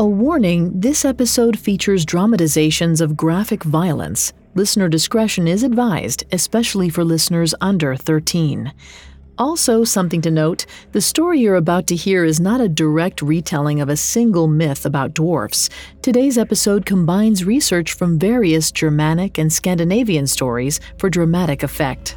A warning this episode features dramatizations of graphic violence. Listener discretion is advised, especially for listeners under 13. Also, something to note the story you're about to hear is not a direct retelling of a single myth about dwarfs. Today's episode combines research from various Germanic and Scandinavian stories for dramatic effect.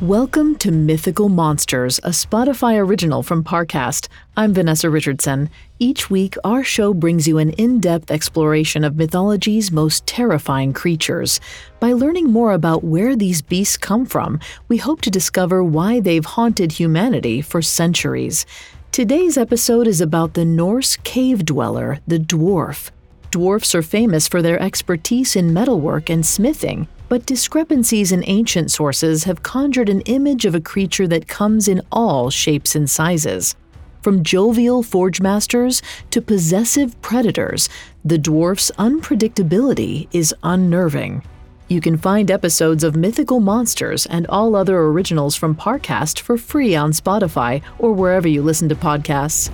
Welcome to Mythical Monsters, a Spotify original from Parcast. I'm Vanessa Richardson. Each week, our show brings you an in depth exploration of mythology's most terrifying creatures. By learning more about where these beasts come from, we hope to discover why they've haunted humanity for centuries. Today's episode is about the Norse cave dweller, the dwarf. Dwarfs are famous for their expertise in metalwork and smithing, but discrepancies in ancient sources have conjured an image of a creature that comes in all shapes and sizes. From jovial forge masters to possessive predators, the dwarf's unpredictability is unnerving. You can find episodes of Mythical Monsters and all other originals from Parcast for free on Spotify or wherever you listen to podcasts.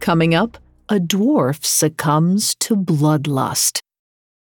Coming up, a dwarf succumbs to bloodlust.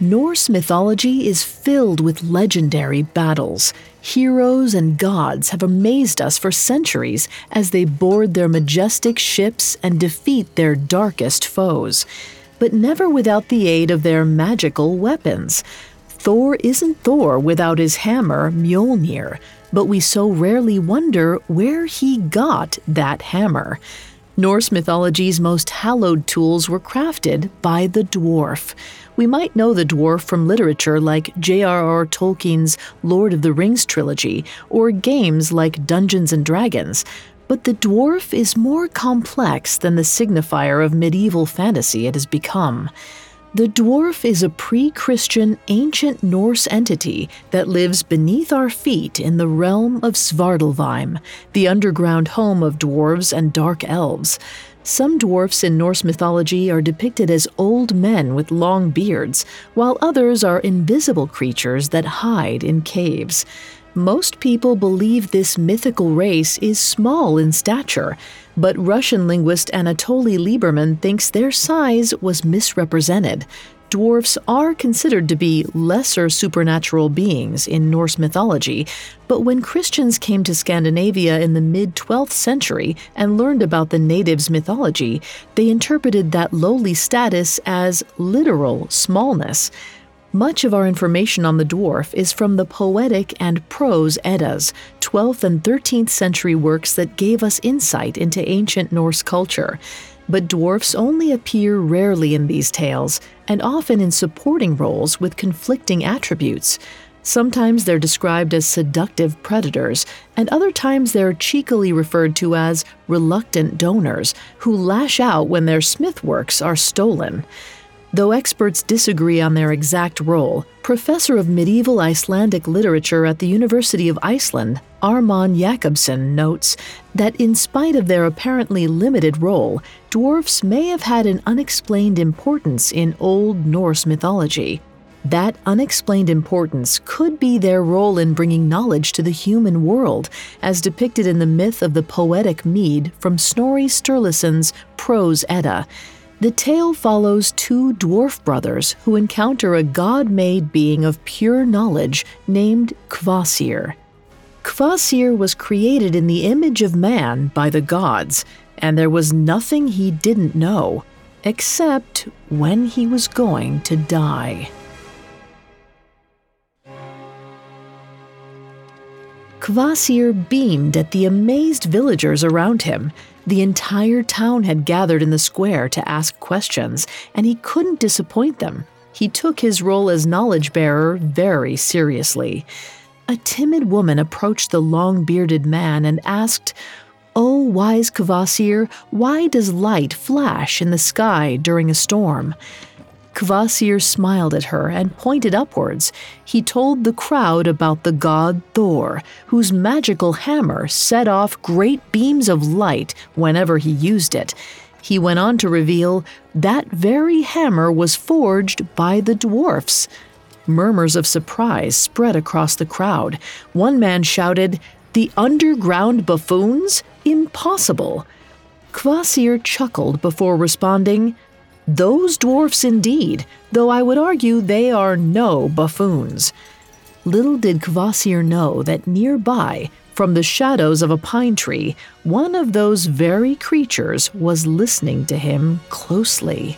Norse mythology is filled with legendary battles. Heroes and gods have amazed us for centuries as they board their majestic ships and defeat their darkest foes, but never without the aid of their magical weapons. Thor isn't Thor without his hammer, Mjolnir, but we so rarely wonder where he got that hammer. Norse mythology's most hallowed tools were crafted by the dwarf. We might know the dwarf from literature like J.R.R. Tolkien's Lord of the Rings trilogy or games like Dungeons and Dragons, but the dwarf is more complex than the signifier of medieval fantasy it has become. The dwarf is a pre Christian ancient Norse entity that lives beneath our feet in the realm of Svartalfheim, the underground home of dwarves and dark elves. Some dwarfs in Norse mythology are depicted as old men with long beards, while others are invisible creatures that hide in caves. Most people believe this mythical race is small in stature, but Russian linguist Anatoly Liberman thinks their size was misrepresented dwarfs are considered to be lesser supernatural beings in Norse mythology, but when Christians came to Scandinavia in the mid 12th century and learned about the natives' mythology, they interpreted that lowly status as literal smallness. Much of our information on the dwarf is from the poetic and prose Eddas, 12th and 13th century works that gave us insight into ancient Norse culture but dwarfs only appear rarely in these tales, and often in supporting roles with conflicting attributes. Sometimes they're described as seductive predators, and other times they're cheekily referred to as reluctant donors who lash out when their smith works are stolen. Though experts disagree on their exact role, professor of medieval Icelandic literature at the University of Iceland, Ármann Jakobsson, notes that in spite of their apparently limited role, dwarfs may have had an unexplained importance in Old Norse mythology. That unexplained importance could be their role in bringing knowledge to the human world, as depicted in the myth of the poetic mead from Snorri Sturluson's Prose Edda. The tale follows two dwarf brothers who encounter a god made being of pure knowledge named Kvasir. Kvasir was created in the image of man by the gods, and there was nothing he didn't know, except when he was going to die. Kvasir beamed at the amazed villagers around him. The entire town had gathered in the square to ask questions, and he couldn't disappoint them. He took his role as knowledge bearer very seriously. A timid woman approached the long bearded man and asked, Oh, wise Kvasir, why does light flash in the sky during a storm? Kvasir smiled at her and pointed upwards. He told the crowd about the god Thor, whose magical hammer set off great beams of light whenever he used it. He went on to reveal that very hammer was forged by the dwarfs. Murmurs of surprise spread across the crowd. One man shouted, The underground buffoons? Impossible! Kvasir chuckled before responding, those dwarfs indeed, though I would argue they are no buffoons. Little did Kvasir know that nearby, from the shadows of a pine tree, one of those very creatures was listening to him closely.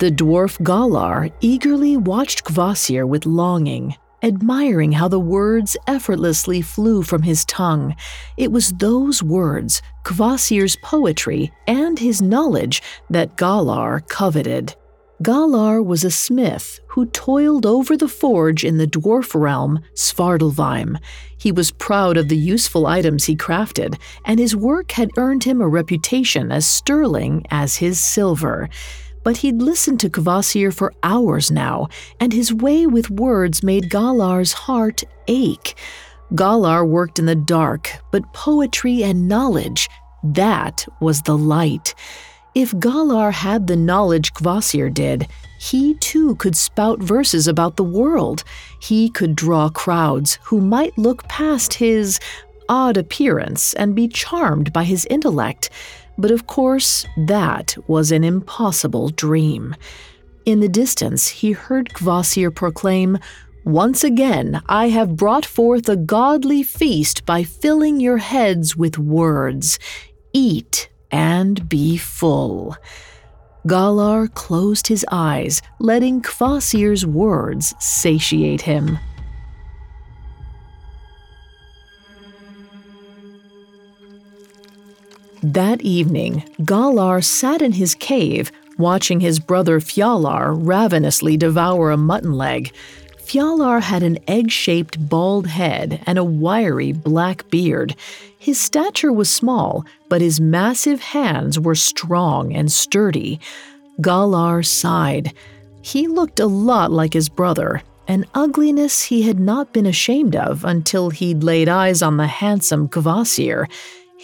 The dwarf Galar eagerly watched Kvasir with longing admiring how the words effortlessly flew from his tongue. It was those words, Kvasir's poetry, and his knowledge that Galar coveted. Galar was a smith who toiled over the forge in the dwarf realm, Svartalfheim. He was proud of the useful items he crafted, and his work had earned him a reputation as sterling as his silver but he'd listened to Kvasir for hours now, and his way with words made Galar's heart ache. Galar worked in the dark, but poetry and knowledge, that was the light. If Galar had the knowledge Kvasir did, he too could spout verses about the world. He could draw crowds who might look past his odd appearance and be charmed by his intellect. But of course, that was an impossible dream. In the distance, he heard Kvasir proclaim, Once again, I have brought forth a godly feast by filling your heads with words. Eat and be full. Galar closed his eyes, letting Kvasir's words satiate him. That evening, Galar sat in his cave, watching his brother Fjalar ravenously devour a mutton leg. Fjalar had an egg shaped bald head and a wiry black beard. His stature was small, but his massive hands were strong and sturdy. Galar sighed. He looked a lot like his brother, an ugliness he had not been ashamed of until he'd laid eyes on the handsome Kvasir.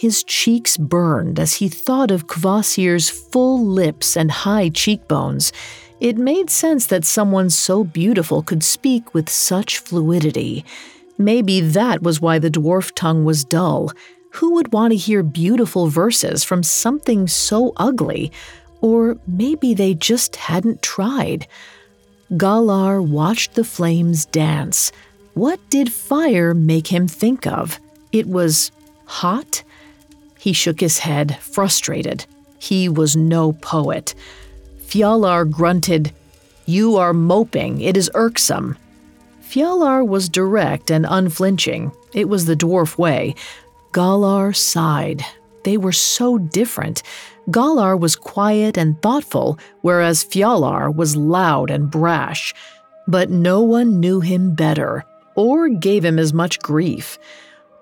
His cheeks burned as he thought of Kvasir's full lips and high cheekbones. It made sense that someone so beautiful could speak with such fluidity. Maybe that was why the dwarf tongue was dull. Who would want to hear beautiful verses from something so ugly? Or maybe they just hadn't tried. Galar watched the flames dance. What did fire make him think of? It was hot? He shook his head, frustrated. He was no poet. Fjalar grunted, You are moping. It is irksome. Fjalar was direct and unflinching. It was the dwarf way. Galar sighed. They were so different. Galar was quiet and thoughtful, whereas Fjalar was loud and brash. But no one knew him better, or gave him as much grief.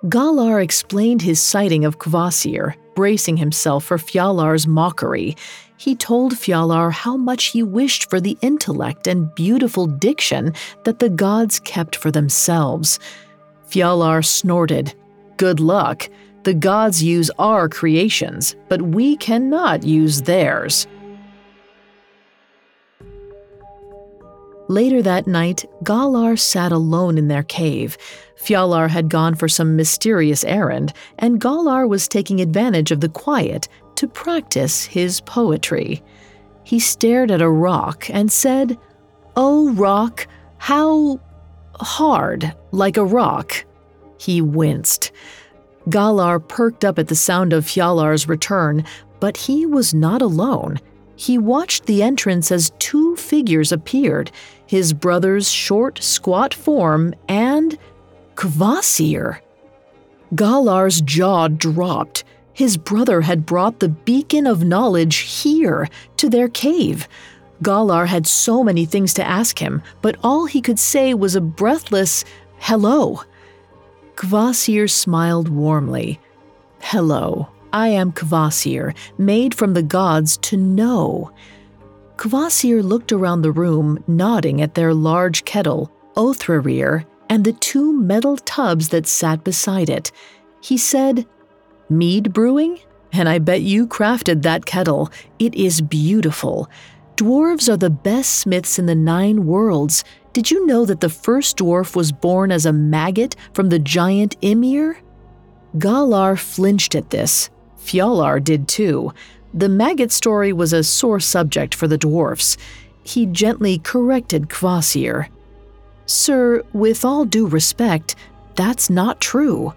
Galar explained his sighting of Kvasir, bracing himself for Fjalar's mockery. He told Fjalar how much he wished for the intellect and beautiful diction that the gods kept for themselves. Fjalar snorted, Good luck. The gods use our creations, but we cannot use theirs. Later that night, Galar sat alone in their cave. Fjalar had gone for some mysterious errand, and Galar was taking advantage of the quiet to practice his poetry. He stared at a rock and said, Oh, rock, how hard, like a rock. He winced. Galar perked up at the sound of Fjalar's return, but he was not alone. He watched the entrance as two figures appeared his brother's short, squat form and Kvasir. Galar's jaw dropped. His brother had brought the beacon of knowledge here to their cave. Galar had so many things to ask him, but all he could say was a breathless hello. Kvasir smiled warmly. Hello, I am Kvasir, made from the gods to know. Kvasir looked around the room, nodding at their large kettle, Othrarir, and the two metal tubs that sat beside it. He said, Mead brewing? And I bet you crafted that kettle. It is beautiful. Dwarves are the best smiths in the nine worlds. Did you know that the first dwarf was born as a maggot from the giant Ymir? Galar flinched at this. Fjalar did too. The maggot story was a sore subject for the dwarfs. He gently corrected Kvasir. Sir, with all due respect, that's not true.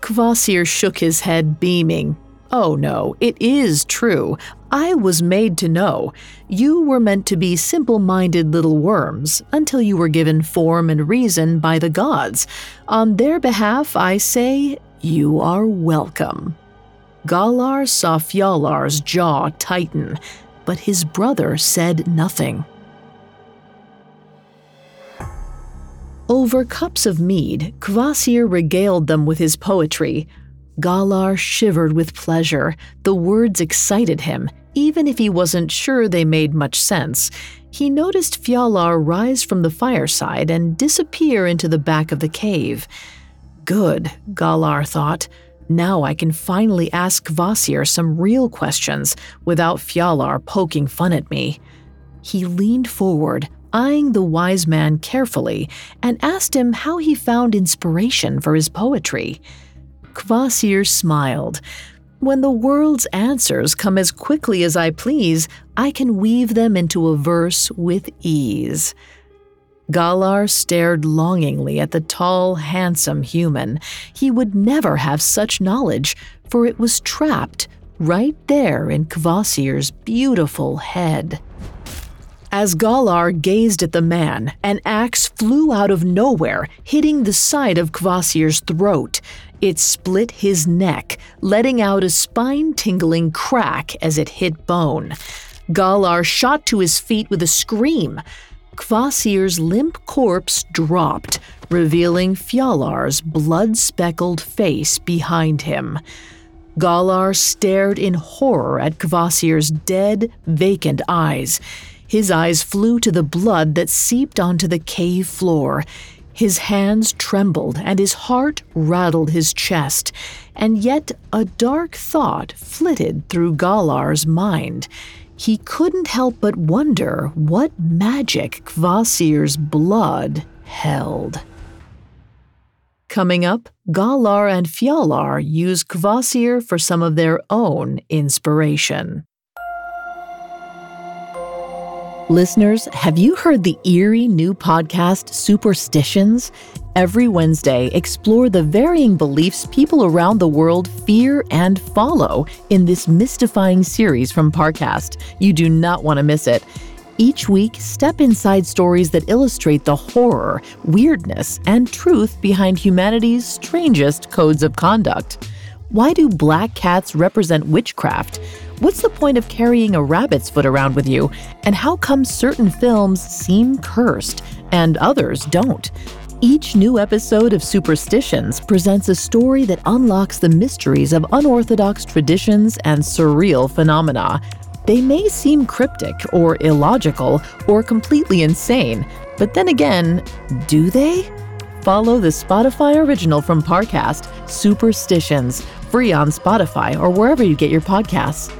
Kvasir shook his head, beaming. Oh no, it is true. I was made to know. You were meant to be simple minded little worms until you were given form and reason by the gods. On their behalf, I say, you are welcome. Galar saw Fjalar's jaw tighten, but his brother said nothing. Over cups of mead, Kvasir regaled them with his poetry. Galar shivered with pleasure. The words excited him, even if he wasn't sure they made much sense. He noticed Fjalar rise from the fireside and disappear into the back of the cave. Good, Galar thought. Now I can finally ask Kvasir some real questions without Fjalar poking fun at me. He leaned forward, eyeing the wise man carefully, and asked him how he found inspiration for his poetry. Kvasir smiled. When the world's answers come as quickly as I please, I can weave them into a verse with ease. Galar stared longingly at the tall, handsome human. He would never have such knowledge, for it was trapped right there in Kvasir's beautiful head. As Galar gazed at the man, an axe flew out of nowhere, hitting the side of Kvasir's throat. It split his neck, letting out a spine tingling crack as it hit bone. Galar shot to his feet with a scream. Kvasir's limp corpse dropped, revealing Fjalar's blood speckled face behind him. Galar stared in horror at Kvasir's dead, vacant eyes. His eyes flew to the blood that seeped onto the cave floor. His hands trembled and his heart rattled his chest, and yet a dark thought flitted through Galar's mind he couldn't help but wonder what magic Kvasir's blood held. Coming up, Galar and Fjalar use Kvasir for some of their own inspiration. Listeners, have you heard the eerie new podcast Superstitions? Every Wednesday, explore the varying beliefs people around the world fear and follow in this mystifying series from Parcast. You do not want to miss it. Each week, step inside stories that illustrate the horror, weirdness, and truth behind humanity's strangest codes of conduct. Why do black cats represent witchcraft? What's the point of carrying a rabbit's foot around with you? And how come certain films seem cursed and others don't? Each new episode of Superstitions presents a story that unlocks the mysteries of unorthodox traditions and surreal phenomena. They may seem cryptic or illogical or completely insane, but then again, do they? Follow the Spotify original from Parcast, Superstitions, free on Spotify or wherever you get your podcasts.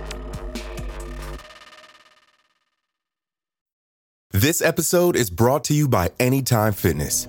This episode is brought to you by Anytime Fitness.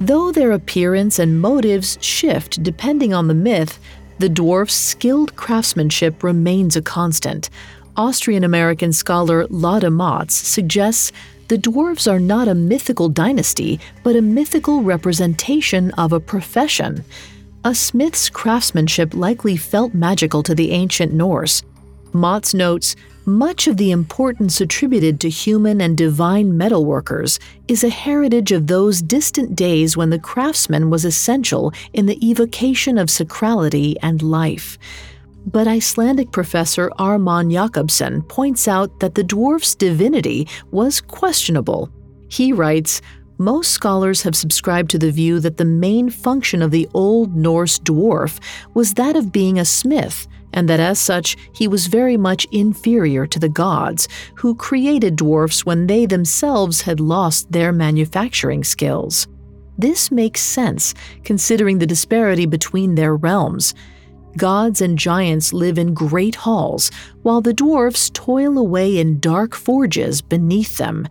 Though their appearance and motives shift depending on the myth, the dwarf's skilled craftsmanship remains a constant. Austrian American scholar Lotte Motz suggests the dwarves are not a mythical dynasty, but a mythical representation of a profession. A smith's craftsmanship likely felt magical to the ancient Norse. Motz notes much of the importance attributed to human and divine metalworkers is a heritage of those distant days when the craftsman was essential in the evocation of sacrality and life. But Icelandic professor Ármann Jakobsson points out that the dwarf's divinity was questionable. He writes, most scholars have subscribed to the view that the main function of the Old Norse dwarf was that of being a smith, and that as such he was very much inferior to the gods, who created dwarfs when they themselves had lost their manufacturing skills. This makes sense, considering the disparity between their realms. Gods and giants live in great halls, while the dwarfs toil away in dark forges beneath them,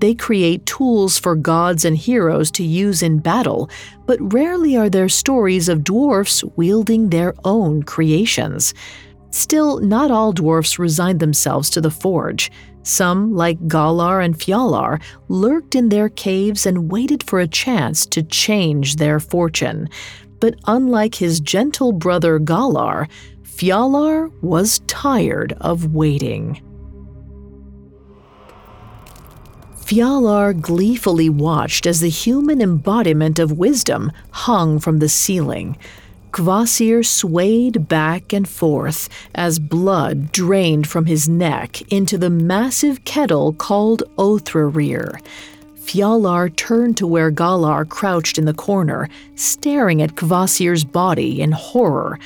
they create tools for gods and heroes to use in battle, but rarely are there stories of dwarfs wielding their own creations. Still, not all dwarfs resigned themselves to the forge. Some, like Galar and Fjalar, lurked in their caves and waited for a chance to change their fortune. But unlike his gentle brother Galar, Fjalar was tired of waiting. Fjalar gleefully watched as the human embodiment of wisdom hung from the ceiling. Kvasir swayed back and forth as blood drained from his neck into the massive kettle called Othrarir. Fjalar turned to where Galar crouched in the corner, staring at Kvasir's body in horror.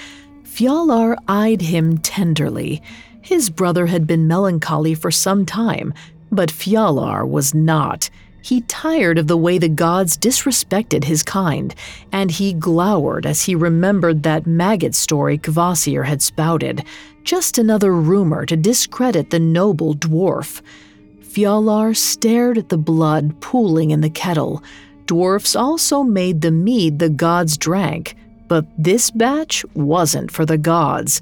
Fjalar eyed him tenderly. His brother had been melancholy for some time, but Fjalar was not. He tired of the way the gods disrespected his kind, and he glowered as he remembered that maggot story Kvasir had spouted, just another rumor to discredit the noble dwarf. Fjalar stared at the blood pooling in the kettle. Dwarfs also made the mead the gods drank, but this batch wasn't for the gods.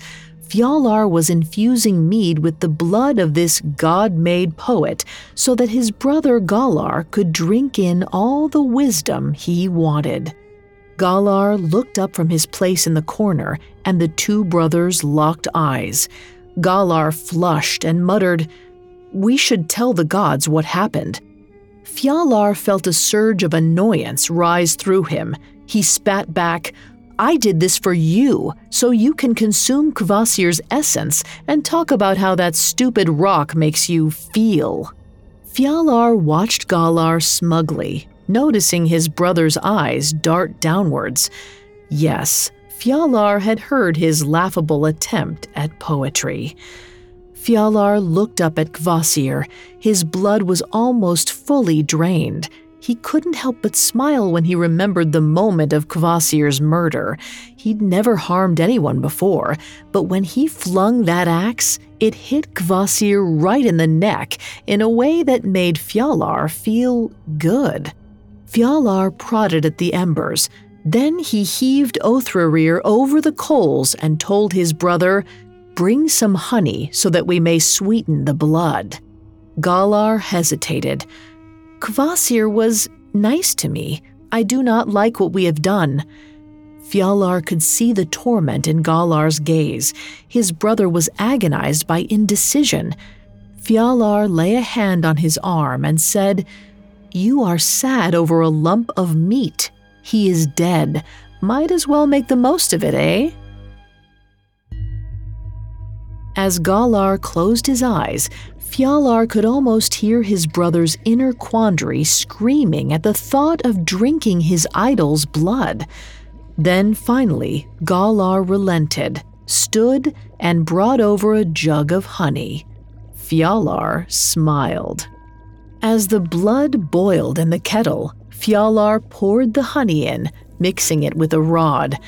Fjalar was infusing mead with the blood of this god made poet so that his brother Galar could drink in all the wisdom he wanted. Galar looked up from his place in the corner, and the two brothers locked eyes. Galar flushed and muttered, We should tell the gods what happened. Fjalar felt a surge of annoyance rise through him. He spat back, I did this for you, so you can consume Kvasir's essence and talk about how that stupid rock makes you feel. Fjalar watched Galar smugly, noticing his brother's eyes dart downwards. Yes, Fjalar had heard his laughable attempt at poetry. Fjalar looked up at Kvasir. His blood was almost fully drained. He couldn't help but smile when he remembered the moment of Kvasir's murder. He'd never harmed anyone before, but when he flung that axe, it hit Kvasir right in the neck in a way that made Fjalar feel good. Fjalar prodded at the embers. Then he heaved Othrarir over the coals and told his brother, Bring some honey so that we may sweeten the blood. Galar hesitated. Kvasir was nice to me. I do not like what we have done. Fjalar could see the torment in Galar's gaze. His brother was agonized by indecision. Fjalar lay a hand on his arm and said, You are sad over a lump of meat. He is dead. Might as well make the most of it, eh? As Galar closed his eyes, Fjalar could almost hear his brother's inner quandary screaming at the thought of drinking his idol's blood. Then finally, Galar relented, stood, and brought over a jug of honey. Fjalar smiled. As the blood boiled in the kettle, Fjalar poured the honey in, mixing it with a rod.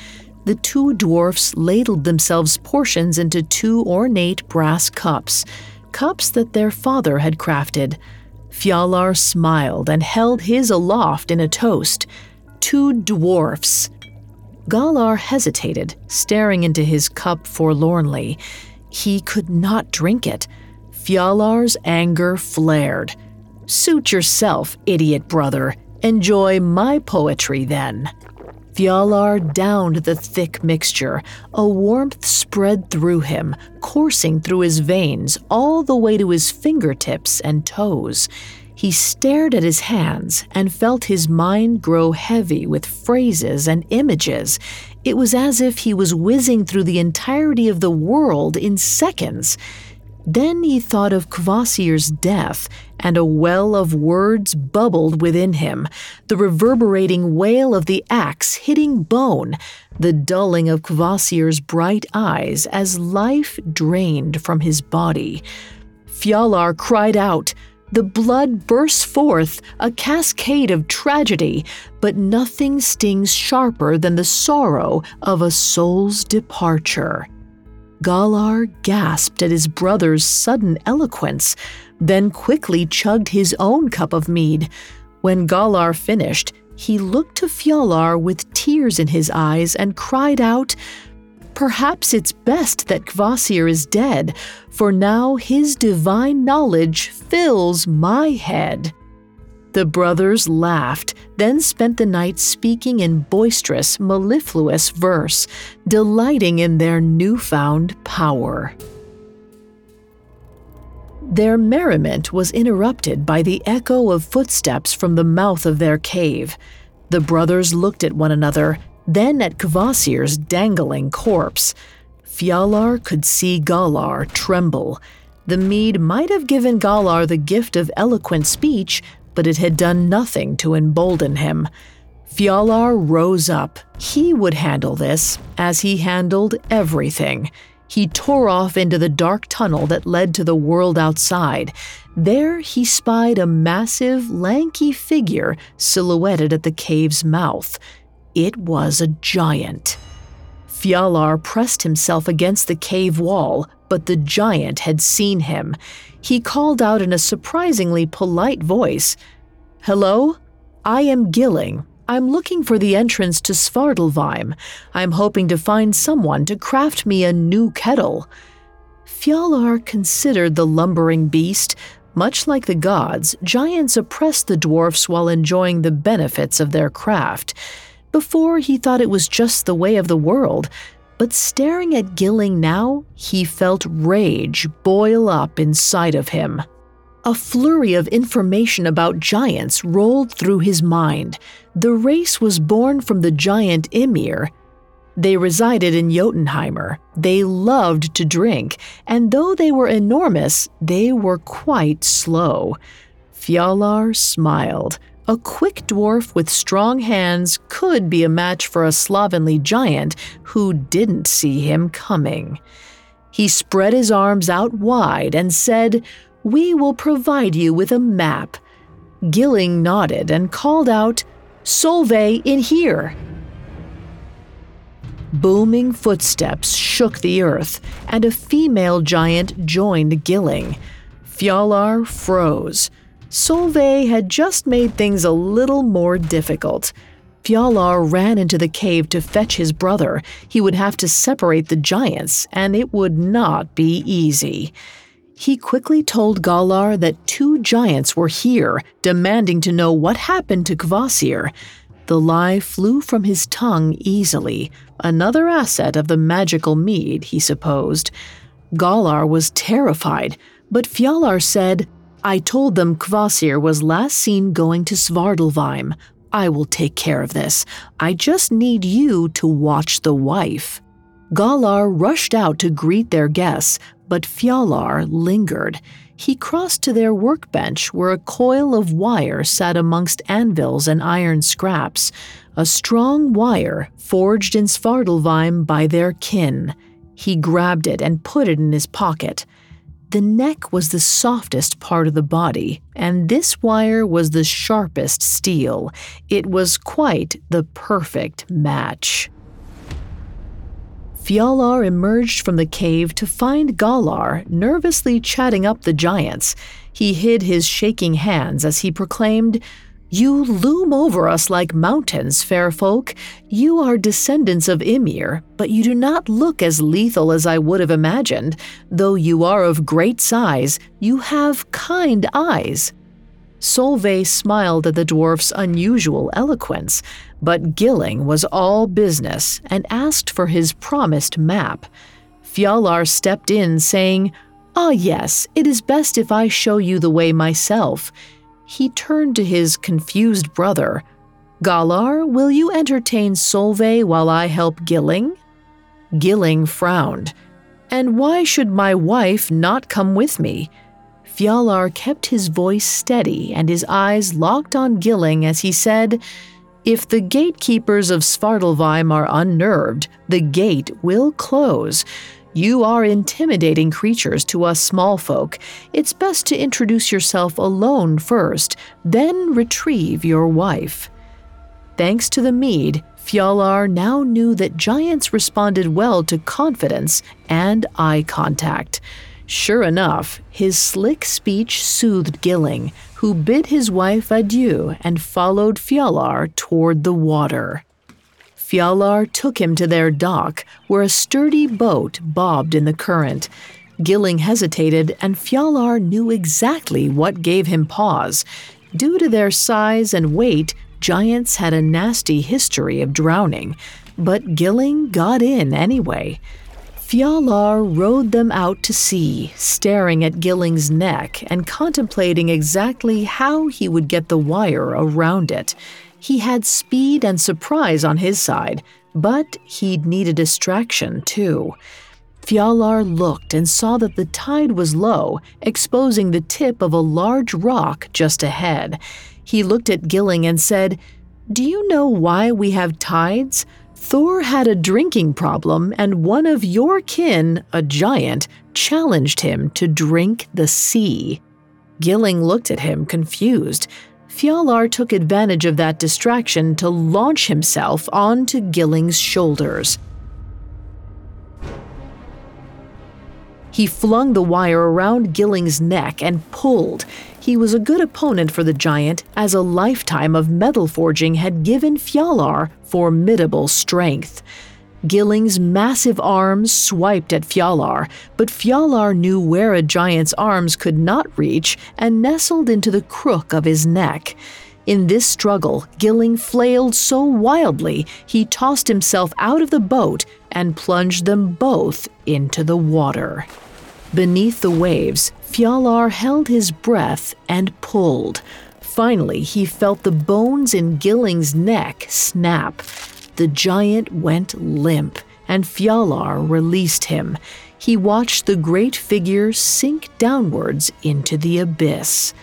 The two dwarfs ladled themselves portions into two ornate brass cups, cups that their father had crafted. Fjalar smiled and held his aloft in a toast. Two dwarfs, Galar hesitated, staring into his cup forlornly. He could not drink it. Fjalar's anger flared. Suit yourself, idiot brother. Enjoy my poetry then. Fjalar downed the thick mixture. A warmth spread through him, coursing through his veins all the way to his fingertips and toes. He stared at his hands and felt his mind grow heavy with phrases and images. It was as if he was whizzing through the entirety of the world in seconds. Then he thought of Kvasir's death, and a well of words bubbled within him the reverberating wail of the axe hitting bone, the dulling of Kvasir's bright eyes as life drained from his body. Fjalar cried out, the blood bursts forth, a cascade of tragedy, but nothing stings sharper than the sorrow of a soul's departure. Galar gasped at his brother's sudden eloquence, then quickly chugged his own cup of mead. When Galar finished, he looked to Fjalar with tears in his eyes and cried out, Perhaps it's best that Kvasir is dead, for now his divine knowledge fills my head. The brothers laughed, then spent the night speaking in boisterous, mellifluous verse, delighting in their newfound power. Their merriment was interrupted by the echo of footsteps from the mouth of their cave. The brothers looked at one another then at Kvasir's dangling corpse. Fjalar could see Galar tremble. The mead might have given Galar the gift of eloquent speech, but it had done nothing to embolden him. Fjalar rose up. He would handle this, as he handled everything. He tore off into the dark tunnel that led to the world outside. There he spied a massive, lanky figure silhouetted at the cave's mouth. It was a giant. Fjalar pressed himself against the cave wall, but the giant had seen him. He called out in a surprisingly polite voice Hello? I am Gilling. I'm looking for the entrance to Svartalfheim. I'm hoping to find someone to craft me a new kettle. Fjalar considered the lumbering beast. Much like the gods, giants oppressed the dwarfs while enjoying the benefits of their craft. Before, he thought it was just the way of the world, but staring at Gilling now, he felt rage boil up inside of him. A flurry of information about giants rolled through his mind. The race was born from the giant Ymir. They resided in Jotunheimer. They loved to drink, and though they were enormous, they were quite slow. Fjalar smiled. A quick dwarf with strong hands could be a match for a slovenly giant who didn't see him coming. He spread his arms out wide and said, We will provide you with a map. Gilling nodded and called out, Solveig in here. Booming footsteps shook the earth, and a female giant joined Gilling. Fjalar froze. Solveig had just made things a little more difficult. Fjalar ran into the cave to fetch his brother. He would have to separate the giants, and it would not be easy. He quickly told Galar that two giants were here, demanding to know what happened to Kvasir. The lie flew from his tongue easily, another asset of the magical mead, he supposed. Galar was terrified, but Fjalar said, I told them Kvasir was last seen going to Svartalfheim. I will take care of this. I just need you to watch the wife. Galar rushed out to greet their guests, but Fjalar lingered. He crossed to their workbench where a coil of wire sat amongst anvils and iron scraps, a strong wire forged in Svartalfheim by their kin. He grabbed it and put it in his pocket. The neck was the softest part of the body, and this wire was the sharpest steel. It was quite the perfect match. Fjalar emerged from the cave to find Galar nervously chatting up the giants. He hid his shaking hands as he proclaimed, You loom over us like mountains, fair folk. You are descendants of Ymir, but you do not look as lethal as I would have imagined. Though you are of great size, you have kind eyes. Solveig smiled at the dwarf's unusual eloquence, but Gilling was all business and asked for his promised map. Fjalar stepped in, saying, Ah, yes, it is best if I show you the way myself. He turned to his confused brother. Galar, will you entertain Solveig while I help Gilling? Gilling frowned. And why should my wife not come with me? Fjalar kept his voice steady and his eyes locked on Gilling as he said, If the gatekeepers of Svartalfheim are unnerved, the gate will close. You are intimidating creatures to us small folk. It's best to introduce yourself alone first, then retrieve your wife. Thanks to the mead, Fjalar now knew that giants responded well to confidence and eye contact. Sure enough, his slick speech soothed Gilling, who bid his wife adieu and followed Fjalar toward the water. Fjalar took him to their dock, where a sturdy boat bobbed in the current. Gilling hesitated, and Fjalar knew exactly what gave him pause. Due to their size and weight, giants had a nasty history of drowning, but Gilling got in anyway. Fjalar rowed them out to sea, staring at Gilling's neck and contemplating exactly how he would get the wire around it. He had speed and surprise on his side, but he'd need a distraction too. Fjalar looked and saw that the tide was low, exposing the tip of a large rock just ahead. He looked at Gilling and said, Do you know why we have tides? Thor had a drinking problem, and one of your kin, a giant, challenged him to drink the sea. Gilling looked at him, confused. Fjalar took advantage of that distraction to launch himself onto Gilling's shoulders. He flung the wire around Gilling's neck and pulled. He was a good opponent for the giant, as a lifetime of metal forging had given Fjalar formidable strength. Gilling's massive arms swiped at Fjalar, but Fjalar knew where a giant's arms could not reach and nestled into the crook of his neck. In this struggle, Gilling flailed so wildly he tossed himself out of the boat and plunged them both into the water. Beneath the waves, Fjalar held his breath and pulled. Finally, he felt the bones in Gilling's neck snap. The giant went limp, and Fjalar released him. He watched the great figure sink downwards into the abyss.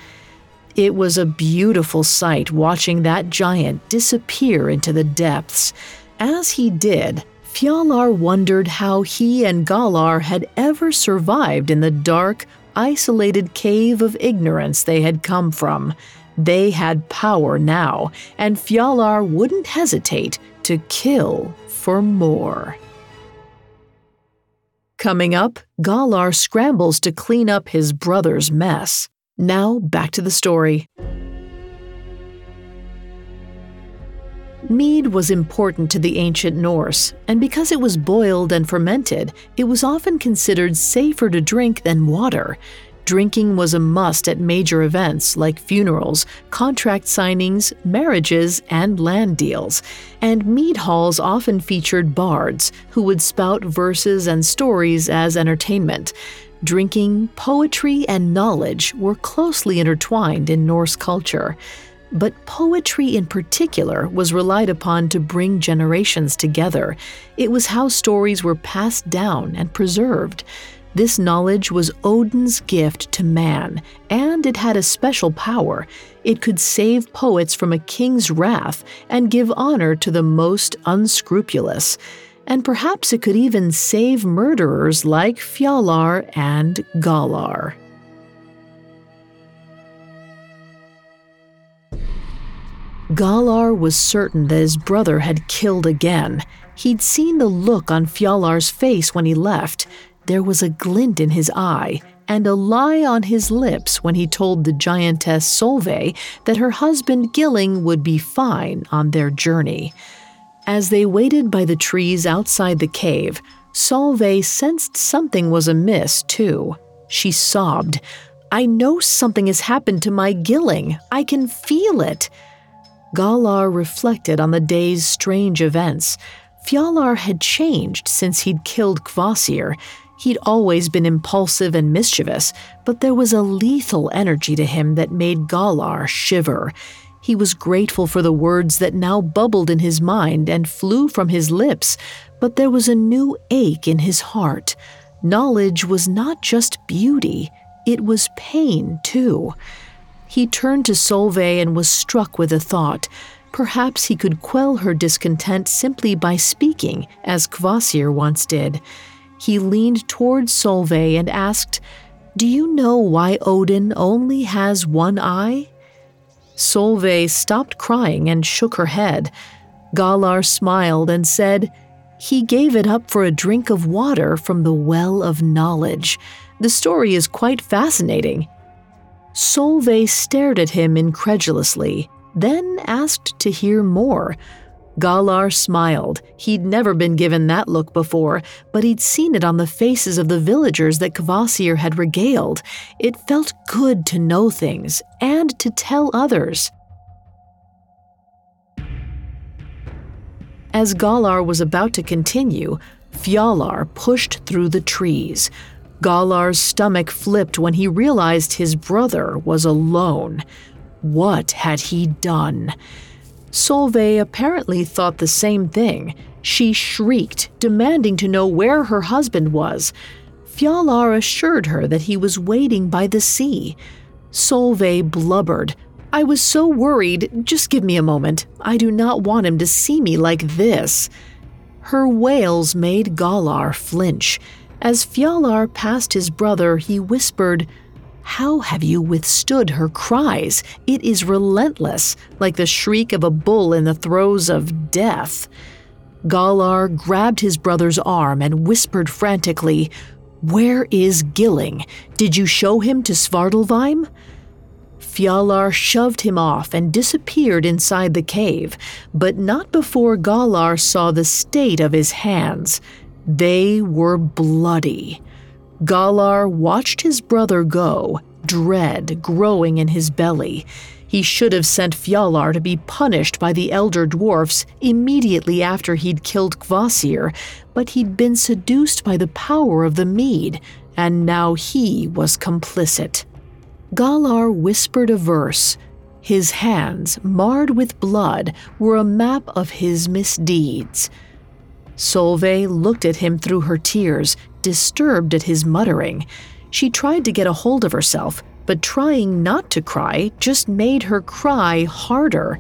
It was a beautiful sight watching that giant disappear into the depths. As he did, Fjalar wondered how he and Galar had ever survived in the dark, isolated cave of ignorance they had come from. They had power now, and Fjalar wouldn't hesitate to kill for more. Coming up, Galar scrambles to clean up his brother's mess. Now, back to the story. Mead was important to the ancient Norse, and because it was boiled and fermented, it was often considered safer to drink than water. Drinking was a must at major events like funerals, contract signings, marriages, and land deals. And mead halls often featured bards who would spout verses and stories as entertainment. Drinking, poetry, and knowledge were closely intertwined in Norse culture. But poetry in particular was relied upon to bring generations together. It was how stories were passed down and preserved. This knowledge was Odin's gift to man, and it had a special power. It could save poets from a king's wrath and give honor to the most unscrupulous. And perhaps it could even save murderers like Fjalar and Galar. Galar was certain that his brother had killed again. He'd seen the look on Fjalar's face when he left. There was a glint in his eye and a lie on his lips when he told the giantess Solveig that her husband Gilling would be fine on their journey. As they waited by the trees outside the cave, Solveig sensed something was amiss, too. She sobbed, I know something has happened to my Gilling. I can feel it. Galar reflected on the day's strange events. Fjalar had changed since he'd killed Kvasir. He'd always been impulsive and mischievous, but there was a lethal energy to him that made Galar shiver. He was grateful for the words that now bubbled in his mind and flew from his lips, but there was a new ache in his heart. Knowledge was not just beauty, it was pain, too. He turned to Solveig and was struck with a thought. Perhaps he could quell her discontent simply by speaking, as Kvasir once did. He leaned towards Solveig and asked, Do you know why Odin only has one eye? Solveig stopped crying and shook her head. Galar smiled and said, He gave it up for a drink of water from the well of knowledge. The story is quite fascinating. Solveig stared at him incredulously, then asked to hear more. Galar smiled. He'd never been given that look before, but he'd seen it on the faces of the villagers that Kvasir had regaled. It felt good to know things and to tell others. As Galar was about to continue, Fjalar pushed through the trees. Galar's stomach flipped when he realized his brother was alone. What had he done? Solveig apparently thought the same thing. She shrieked, demanding to know where her husband was. Fjalar assured her that he was waiting by the sea. Solveig blubbered. I was so worried. Just give me a moment. I do not want him to see me like this. Her wails made Galar flinch. As Fjalar passed his brother, he whispered, How have you withstood her cries? It is relentless, like the shriek of a bull in the throes of death. Galar grabbed his brother's arm and whispered frantically, Where is Gilling? Did you show him to Svartalfheim? Fjalar shoved him off and disappeared inside the cave, but not before Galar saw the state of his hands. They were bloody. Galar watched his brother go, dread growing in his belly. He should have sent Fjalar to be punished by the elder dwarfs immediately after he'd killed Kvasir, but he'd been seduced by the power of the mead, and now he was complicit. Galar whispered a verse. His hands, marred with blood, were a map of his misdeeds. Solveig looked at him through her tears, disturbed at his muttering. She tried to get a hold of herself, but trying not to cry just made her cry harder.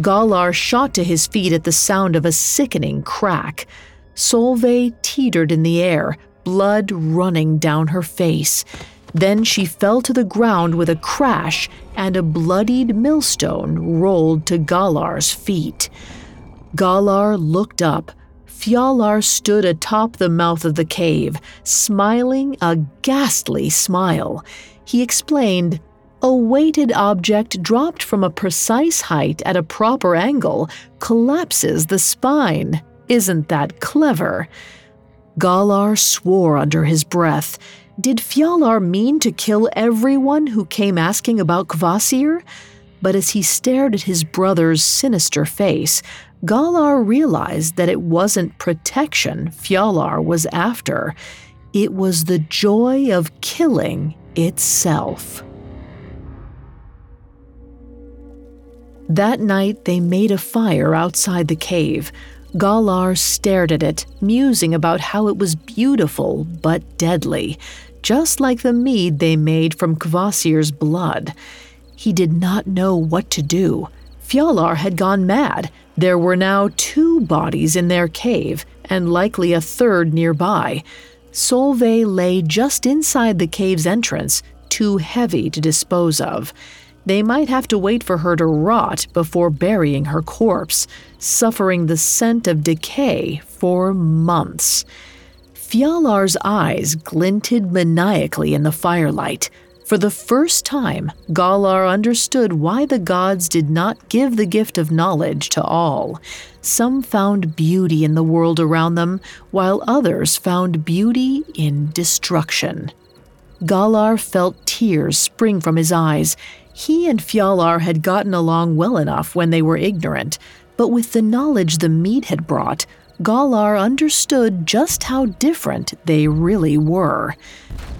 Galar shot to his feet at the sound of a sickening crack. Solveig teetered in the air, blood running down her face. Then she fell to the ground with a crash, and a bloodied millstone rolled to Galar's feet. Galar looked up. Fjalar stood atop the mouth of the cave, smiling a ghastly smile. He explained, a weighted object dropped from a precise height at a proper angle collapses the spine. Isn't that clever? Galar swore under his breath. Did Fjalar mean to kill everyone who came asking about Kvasir? But as he stared at his brother's sinister face, Galar realized that it wasn't protection Fjalar was after. It was the joy of killing itself. That night, they made a fire outside the cave. Galar stared at it, musing about how it was beautiful but deadly, just like the mead they made from Kvasir's blood. He did not know what to do. Fjalar had gone mad. There were now two bodies in their cave, and likely a third nearby. Solveig lay just inside the cave's entrance, too heavy to dispose of. They might have to wait for her to rot before burying her corpse, suffering the scent of decay for months. Fjalar's eyes glinted maniacally in the firelight. For the first time, Galar understood why the gods did not give the gift of knowledge to all. Some found beauty in the world around them, while others found beauty in destruction. Galar felt tears spring from his eyes. He and Fjalar had gotten along well enough when they were ignorant, but with the knowledge the mead had brought, Galar understood just how different they really were.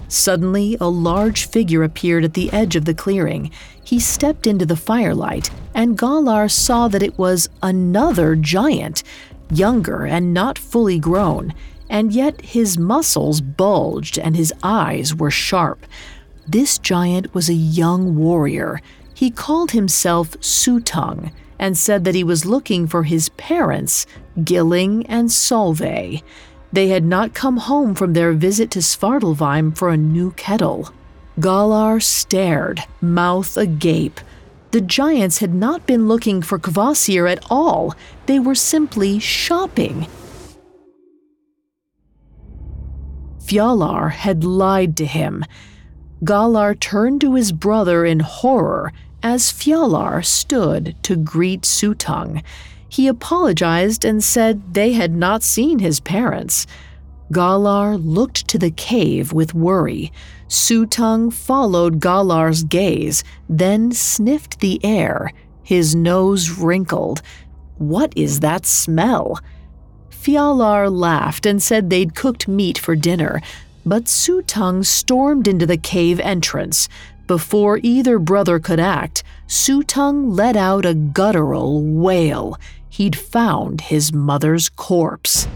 Suddenly, a large figure appeared at the edge of the clearing. He stepped into the firelight, and Galar saw that it was another giant, younger and not fully grown, and yet his muscles bulged and his eyes were sharp. This giant was a young warrior. He called himself Suttung and said that he was looking for his parents, Gilling and Solveig. They had not come home from their visit to Svartalfheim for a new kettle. Galar stared, mouth agape. The giants had not been looking for Kvasir at all. They were simply shopping. Fjalar had lied to him. Galar turned to his brother in horror as Fjalar stood to greet Suttung. He apologized and said they had not seen his parents. Galar looked to the cave with worry. Suttung followed Galar's gaze, then sniffed the air. His nose wrinkled. What is that smell? Fjalar laughed and said they'd cooked meat for dinner, but Suttung stormed into the cave entrance. Before either brother could act, Suttung let out a guttural wail he'd found his mother's corpse.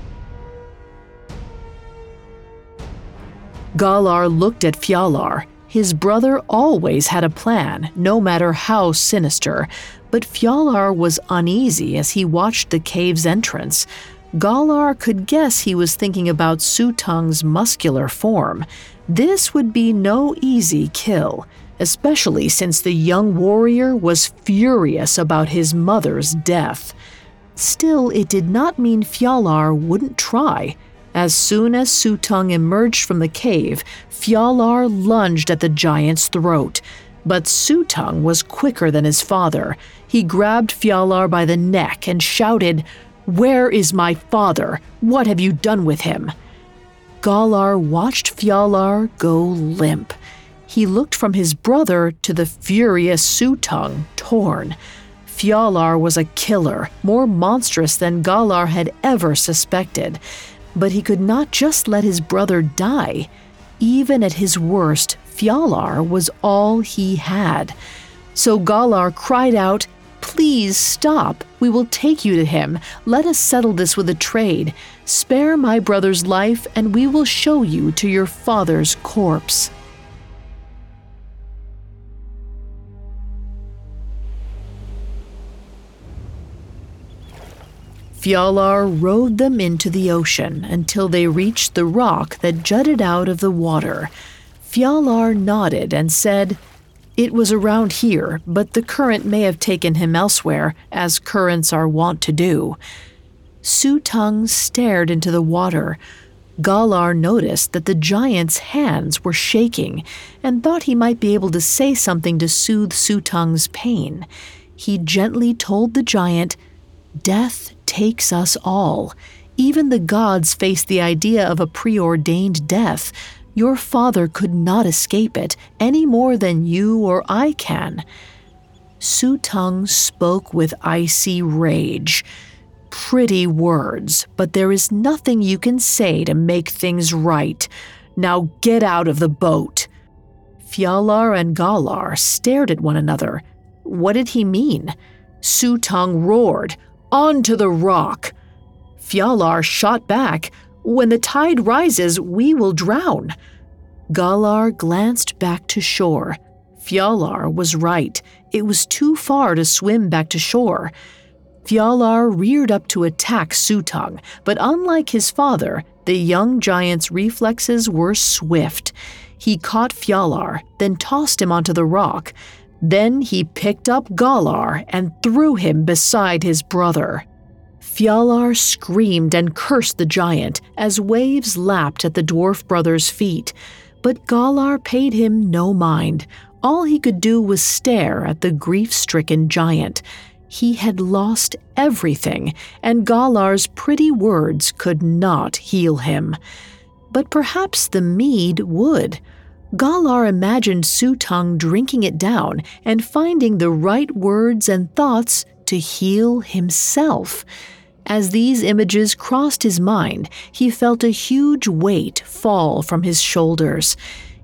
Galar looked at Fjalar. His brother always had a plan, no matter how sinister, but Fjalar was uneasy as he watched the cave's entrance. Galar could guess he was thinking about Suttung's muscular form. This would be no easy kill, especially since the young warrior was furious about his mother's death. Still, it did not mean Fjalar wouldn't try. As soon as Suttung emerged from the cave, Fjalar lunged at the giant's throat. But Suttung was quicker than his father. He grabbed Fjalar by the neck and shouted, Where is my father? What have you done with him? Galar watched Fjalar go limp. He looked from his brother to the furious Suttung, torn. Fjalar was a killer, more monstrous than Galar had ever suspected. But he could not just let his brother die. Even at his worst, Fjalar was all he had. So Galar cried out, Please stop. We will take you to him. Let us settle this with a trade. Spare my brother's life, and we will show you to your father's corpse. Fjalar rowed them into the ocean until they reached the rock that jutted out of the water. Fjalar nodded and said, It was around here, but the current may have taken him elsewhere, as currents are wont to do. Suttung stared into the water. Galar noticed that the giant's hands were shaking and thought he might be able to say something to soothe Suttung's pain. He gently told the giant Death takes us all. Even the gods face the idea of a preordained death. Your father could not escape it any more than you or I can. Suttung spoke with icy rage. Pretty words, but there is nothing you can say to make things right. Now get out of the boat. Fjalar and Galar stared at one another. What did he mean? Suttung roared, Onto the rock! Fjalar shot back, When the tide rises, we will drown. Galar glanced back to shore. Fjalar was right. It was too far to swim back to shore. Fjalar reared up to attack Suttung, but unlike his father, the young giant's reflexes were swift. He caught Fjalar, then tossed him onto the rock. Then he picked up Galar and threw him beside his brother. Fjalar screamed and cursed the giant as waves lapped at the dwarf brother's feet. But Galar paid him no mind. All he could do was stare at the grief stricken giant. He had lost everything, and Galar's pretty words could not heal him. But perhaps the mead would. Galar imagined Suttung drinking it down and finding the right words and thoughts to heal himself. As these images crossed his mind, he felt a huge weight fall from his shoulders.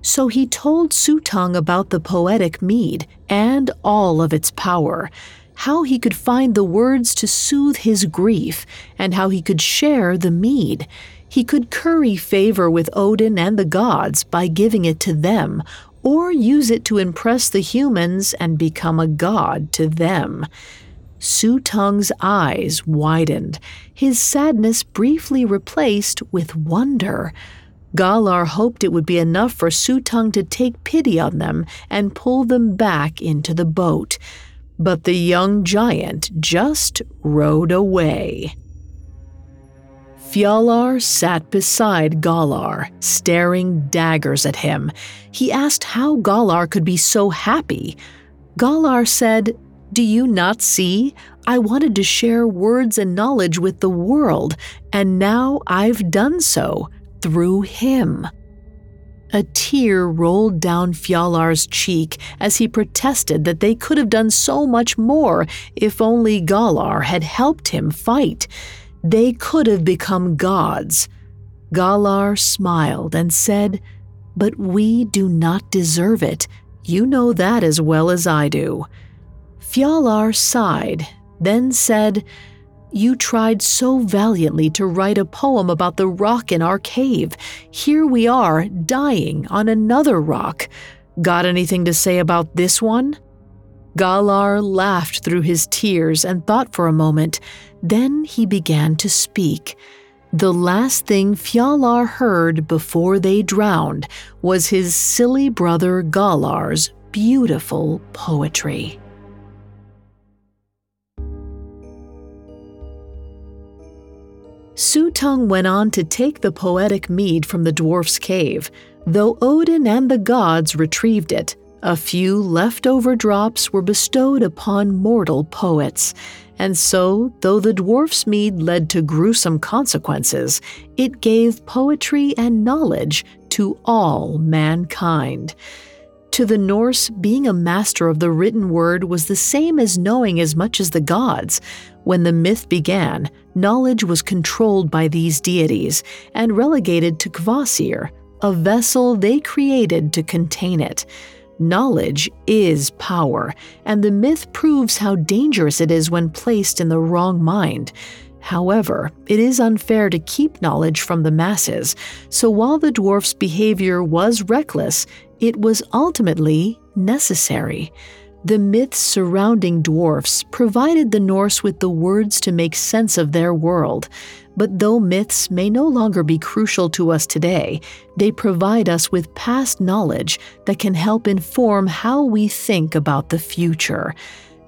So he told Suttung about the poetic mead and all of its power, how he could find the words to soothe his grief, and how he could share the mead. He could curry favor with Odin and the gods by giving it to them, or use it to impress the humans and become a god to them. Suttung's eyes widened, his sadness briefly replaced with wonder. Galar hoped it would be enough for Suttung to take pity on them and pull them back into the boat. But the young giant just rode away. Fjalar sat beside Galar, staring daggers at him. He asked how Galar could be so happy. Galar said, Do you not see? I wanted to share words and knowledge with the world, and now I've done so through him. A tear rolled down Fjalar's cheek as he protested that they could have done so much more if only Galar had helped him fight. They could have become gods. Galar smiled and said, But we do not deserve it. You know that as well as I do. Fjalar sighed, then said, you tried so valiantly to write a poem about the rock in our cave. Here we are, dying on another rock. Got anything to say about this one? Galar laughed through his tears and thought for a moment. Then he began to speak. The last thing Fjalar heard before they drowned was his silly brother Galar's beautiful poetry. Suttung went on to take the poetic mead from the dwarf's cave, though Odin and the gods retrieved it. A few leftover drops were bestowed upon mortal poets, and so, though the dwarf's mead led to gruesome consequences, it gave poetry and knowledge to all mankind. To the Norse, being a master of the written word was the same as knowing as much as the gods. When the myth began, knowledge was controlled by these deities and relegated to Kvasir, a vessel they created to contain it. Knowledge is power, and the myth proves how dangerous it is when placed in the wrong mind. However, it is unfair to keep knowledge from the masses, so while the dwarf's behavior was reckless, it was ultimately necessary. The myths surrounding dwarfs provided the Norse with the words to make sense of their world. But though myths may no longer be crucial to us today, they provide us with past knowledge that can help inform how we think about the future.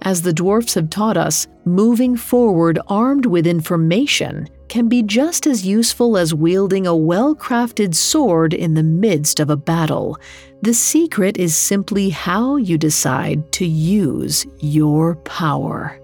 As the dwarfs have taught us, moving forward armed with information can be just as useful as wielding a well crafted sword in the midst of a battle. The secret is simply how you decide to use your power.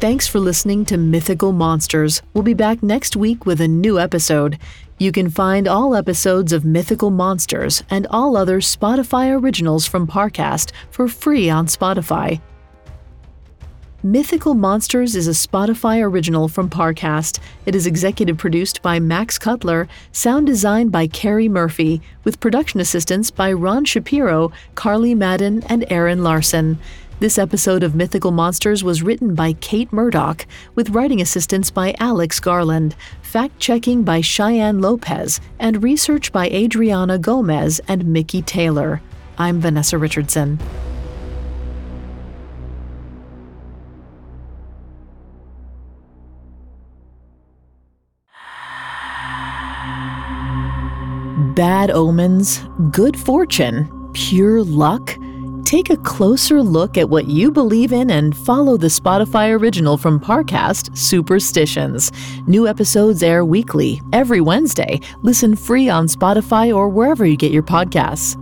Thanks for listening to Mythical Monsters. We'll be back next week with a new episode. You can find all episodes of Mythical Monsters and all other Spotify originals from Parcast for free on Spotify. Mythical Monsters is a Spotify original from Parcast. It is executive produced by Max Cutler, sound designed by Carrie Murphy, with production assistance by Ron Shapiro, Carly Madden, and Aaron Larson. This episode of Mythical Monsters was written by Kate Murdoch, with writing assistance by Alex Garland, fact checking by Cheyenne Lopez, and research by Adriana Gomez and Mickey Taylor. I'm Vanessa Richardson. bad omens, good fortune, pure luck? Take a closer look at what you believe in and follow the Spotify original from Parcast, Superstitions. New episodes air weekly, every Wednesday. Listen free on Spotify or wherever you get your podcasts.